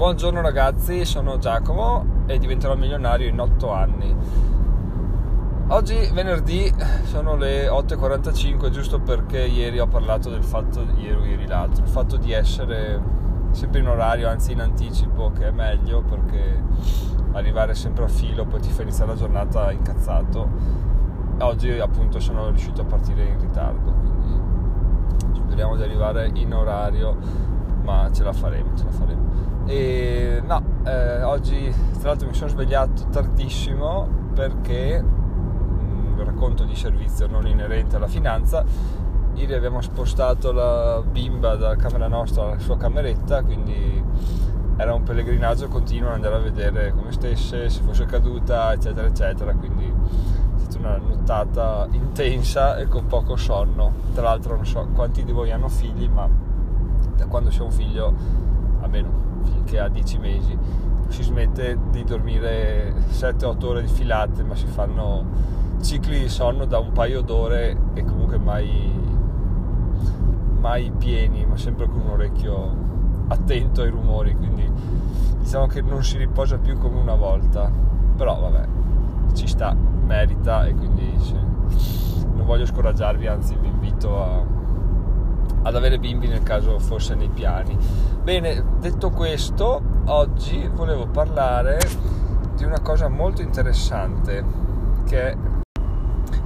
Buongiorno ragazzi, sono Giacomo e diventerò milionario in 8 anni. Oggi venerdì sono le 8.45 giusto perché ieri ho parlato del fatto, ieri ieri l'altro, il fatto di essere sempre in orario, anzi in anticipo, che è meglio perché arrivare sempre a filo poi ti fa iniziare la giornata incazzato. Oggi appunto sono riuscito a partire in ritardo, quindi speriamo di arrivare in orario, ma ce la faremo, ce la faremo. E no, eh, oggi tra l'altro mi sono svegliato tardissimo perché un mm, racconto di servizio non inerente alla finanza. Ieri abbiamo spostato la bimba dalla camera nostra alla sua cameretta, quindi era un pellegrinaggio continuo andare a vedere come stesse, se fosse caduta, eccetera, eccetera. Quindi è stata una nottata intensa e con poco sonno. Tra l'altro non so quanti di voi hanno figli, ma da quando c'è un figlio, almeno finché ha 10 mesi, si smette di dormire 7-8 ore di filate, ma si fanno cicli di sonno da un paio d'ore e comunque mai, mai pieni, ma sempre con un orecchio attento ai rumori, quindi diciamo che non si riposa più come una volta, però vabbè, ci sta, merita e quindi sì, non voglio scoraggiarvi, anzi vi invito a, ad avere bimbi nel caso fosse nei piani. Bene, detto questo, oggi volevo parlare di una cosa molto interessante che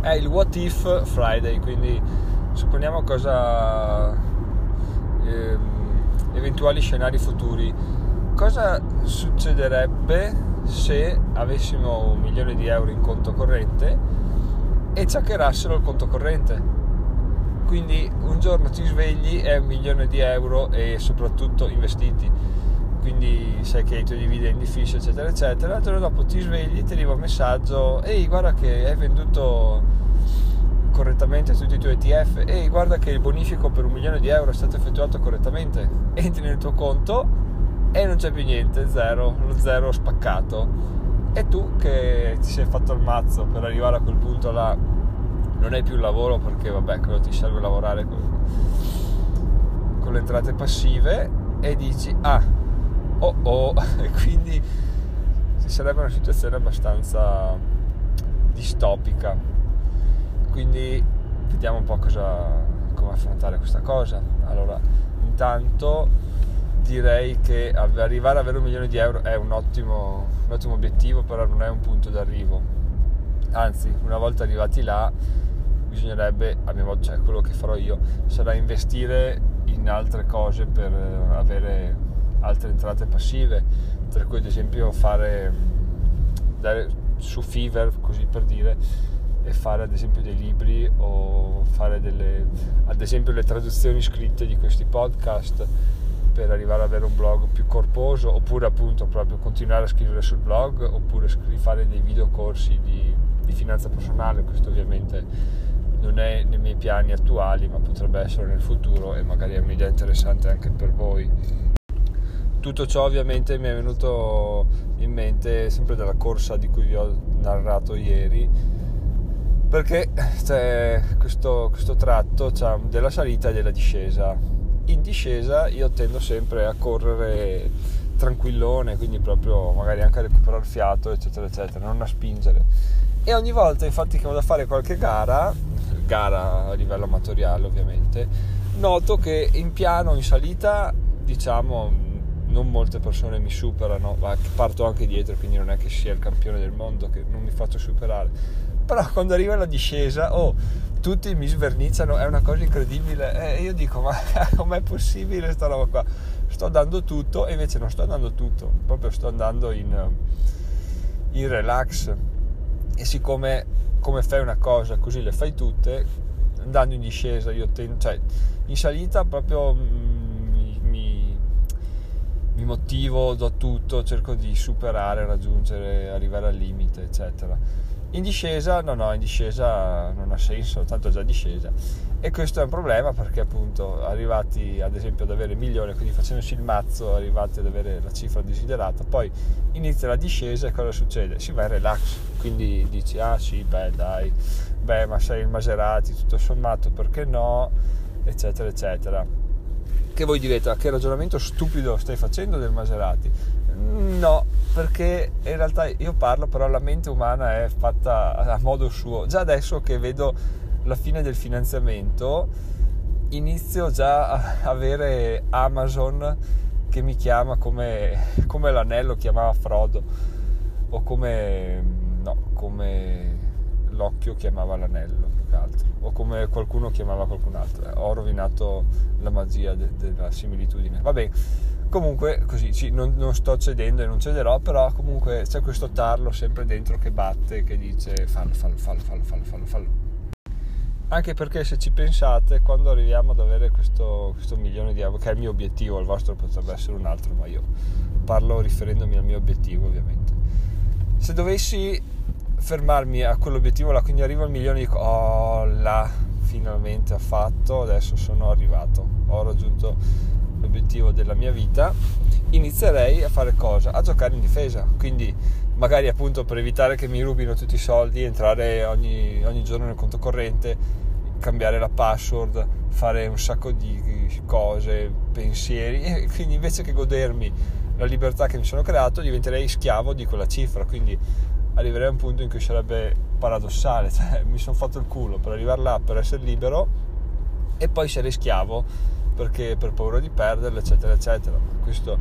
è il What If Friday, quindi supponiamo cosa eh, eventuali scenari futuri. Cosa succederebbe se avessimo un milione di euro in conto corrente e ci il conto corrente? Quindi un giorno ti svegli e un milione di euro e soprattutto investiti. Quindi sai che i tuoi dividendi fissi eccetera eccetera. Il giorno dopo ti svegli ti arriva un messaggio ehi guarda che hai venduto correttamente tutti i tuoi ETF ehi guarda che il bonifico per un milione di euro è stato effettuato correttamente. Entri nel tuo conto e non c'è più niente zero lo zero spaccato. E tu che ti sei fatto il mazzo per arrivare a quel punto là non hai più il lavoro perché vabbè quello ti serve lavorare con, con le entrate passive e dici ah oh oh. E quindi ci sarebbe una situazione abbastanza distopica. Quindi vediamo un po' cosa, come affrontare questa cosa. Allora intanto direi che arrivare ad avere un milione di euro è un ottimo, un ottimo obiettivo però non è un punto d'arrivo. Anzi una volta arrivati là bisognerebbe, a mia volta, cioè quello che farò io, sarà investire in altre cose per eh, avere altre entrate passive, tra cui ad esempio fare dare su Fiverr, così per dire, e fare ad esempio dei libri o fare delle, ad esempio le traduzioni scritte di questi podcast per arrivare ad avere un blog più corposo oppure appunto proprio continuare a scrivere sul blog oppure fare dei video corsi di, di finanza personale. Questo ovviamente non è nei miei piani attuali, ma potrebbe essere nel futuro e magari è un'idea interessante anche per voi. Tutto ciò ovviamente mi è venuto in mente sempre dalla corsa di cui vi ho narrato ieri, perché c'è questo, questo tratto c'è della salita e della discesa. In discesa io tendo sempre a correre tranquillone, quindi proprio magari anche a recuperare fiato, eccetera, eccetera, non a spingere. E ogni volta infatti che vado a fare qualche gara, gara a livello amatoriale ovviamente, noto che in piano, in salita, diciamo, non molte persone mi superano, ma parto anche dietro, quindi non è che sia il campione del mondo, che non mi faccio superare. Però quando arriva la discesa, oh, tutti mi sverniciano, è una cosa incredibile. E io dico, ma com'è possibile questa roba qua? Sto dando tutto e invece non sto dando tutto, proprio sto andando in, in relax. E siccome come fai una cosa così le fai tutte andando in discesa io tendo, cioè in salita proprio mi, mi, mi, motivo do tutto cerco di superare raggiungere arrivare al limite eccetera in discesa no no in discesa non ha senso tanto già discesa. E questo è un problema perché appunto arrivati ad esempio ad avere milioni quindi facendosi il mazzo arrivati ad avere la cifra desiderata poi inizia la discesa e cosa succede? si va in relax. Quindi dici ah sì beh dai. Beh ma sei il Maserati tutto sommato perché no? Eccetera eccetera. Che voi direte, ma che ragionamento stupido stai facendo del Maserati? No, perché in realtà io parlo, però la mente umana è fatta a modo suo. Già adesso che vedo la fine del finanziamento, inizio già a avere Amazon che mi chiama come, come l'anello chiamava Frodo, o come, no, come l'occhio chiamava l'anello, più che altro, o come qualcuno chiamava qualcun altro. Ho rovinato la magia de- della similitudine. Va bene, comunque così, sì, non, non, sto cedendo e non cederò, però comunque c'è questo tarlo sempre dentro che batte, che dice fallo, fallo, fallo, fallo, fallo, fallo, fallo. Anche perché se ci pensate, quando arriviamo ad avere questo, questo milione di euro, che è il mio obiettivo, il vostro potrebbe essere un altro, ma io parlo riferendomi al mio obiettivo ovviamente. Se dovessi fermarmi a quell'obiettivo là, quindi arrivo al milione e dico, oh là, finalmente ho fatto, adesso sono arrivato, ho raggiunto l'obiettivo della mia vita, inizierei a fare cosa? A giocare in difesa, quindi magari appunto per evitare che mi rubino tutti i soldi, entrare ogni, ogni giorno nel conto corrente, cambiare la password, fare un sacco di cose, pensieri, e quindi invece che godermi la libertà che mi sono creato diventerei schiavo di quella cifra, quindi arriverei a un punto in cui sarebbe paradossale, cioè mi sono fatto il culo per arrivare là, per essere libero e poi sarei schiavo perché per paura di perderlo, eccetera, eccetera. Questo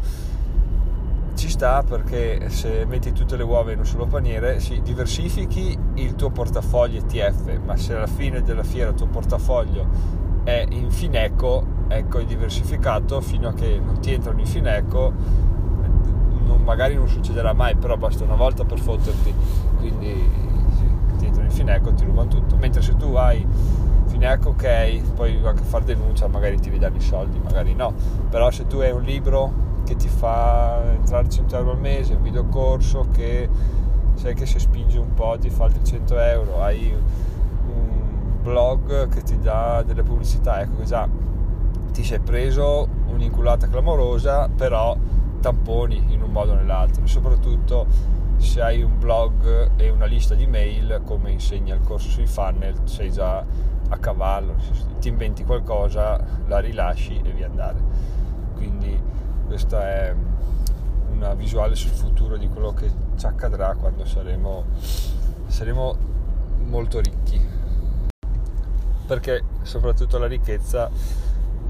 ci sta perché se metti tutte le uova in un solo paniere, si diversifichi il tuo portafoglio ETF, ma se alla fine della fiera il tuo portafoglio è in Fineco, ecco è diversificato fino a che non ti entrano in Fineco non, magari non succederà mai, però basta una volta per fotterti, quindi sì, ti entrano in Fineco e ti rubano tutto, mentre se tu hai Fineco ok, puoi anche fare denuncia, magari ti ridanno i soldi, magari no, però se tu hai un libro che ti fa entrare 100 euro al mese, un videocorso che sai che se spingi un po' ti fa altri 100 euro, hai un blog che ti dà delle pubblicità, ecco che già ti sei preso un'inculata clamorosa, però tamponi in un modo o nell'altro, soprattutto se hai un blog e una lista di mail come insegna il corso sui funnel, sei già a cavallo, ti inventi qualcosa, la rilasci e via andare. Quindi questa è una visuale sul futuro di quello che ci accadrà quando saremo, saremo molto ricchi. Perché soprattutto la ricchezza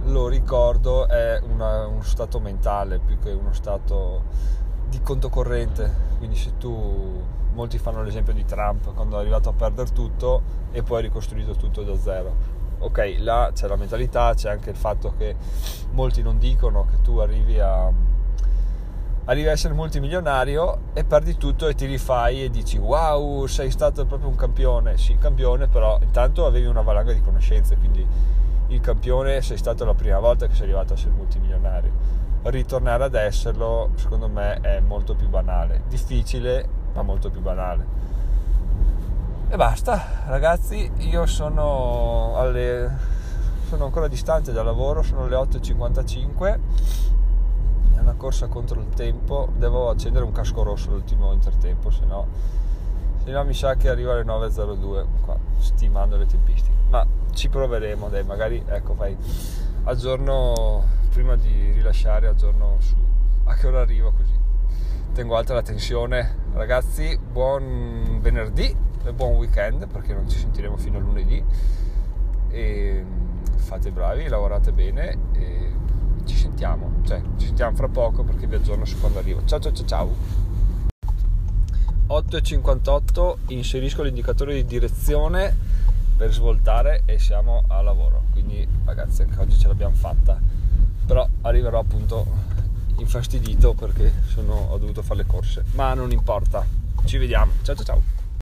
lo ricordo, è una, uno stato mentale più che uno stato di conto corrente. Quindi se tu, molti fanno l'esempio di Trump quando è arrivato a perdere tutto e poi ha ricostruito tutto da zero. Ok, là c'è la mentalità, c'è anche il fatto che molti non dicono che tu arrivi a, arrivi a essere multimilionario e perdi tutto e ti rifai e dici wow sei stato proprio un campione sì campione però intanto avevi una valanga di conoscenze quindi il campione sei stato la prima volta che sei arrivato a essere multimilionario. Ritornare ad esserlo, secondo me, è molto più banale. Difficile, ma molto più banale. E basta, ragazzi, io sono alle sono ancora distante dal lavoro, sono le 8.55 è una corsa contro il tempo devo accendere un casco rosso l'ultimo intertempo se no, se no mi sa che arriva alle 9.02 qua, stimando le tempistiche ma ci proveremo, dai, magari ecco, fai aggiorno prima di rilasciare, aggiorno su a che ora arrivo così. Tengo alta la tensione, ragazzi. Buon venerdì e buon weekend perché non ci sentiremo fino a lunedì. E fate bravi, lavorate bene e ci sentiamo, cioè ci sentiamo fra poco perché vi aggiorno su quando arrivo. Ciao ciao ciao ciao. 8.58 inserisco l'indicatore di direzione per svoltare e siamo a lavoro. Quindi ragazzi anche oggi ce l'abbiamo fatta. Però arriverò appunto infastidito perché sono, ho dovuto fare le corse. Ma non importa. Ci vediamo. Ciao ciao ciao.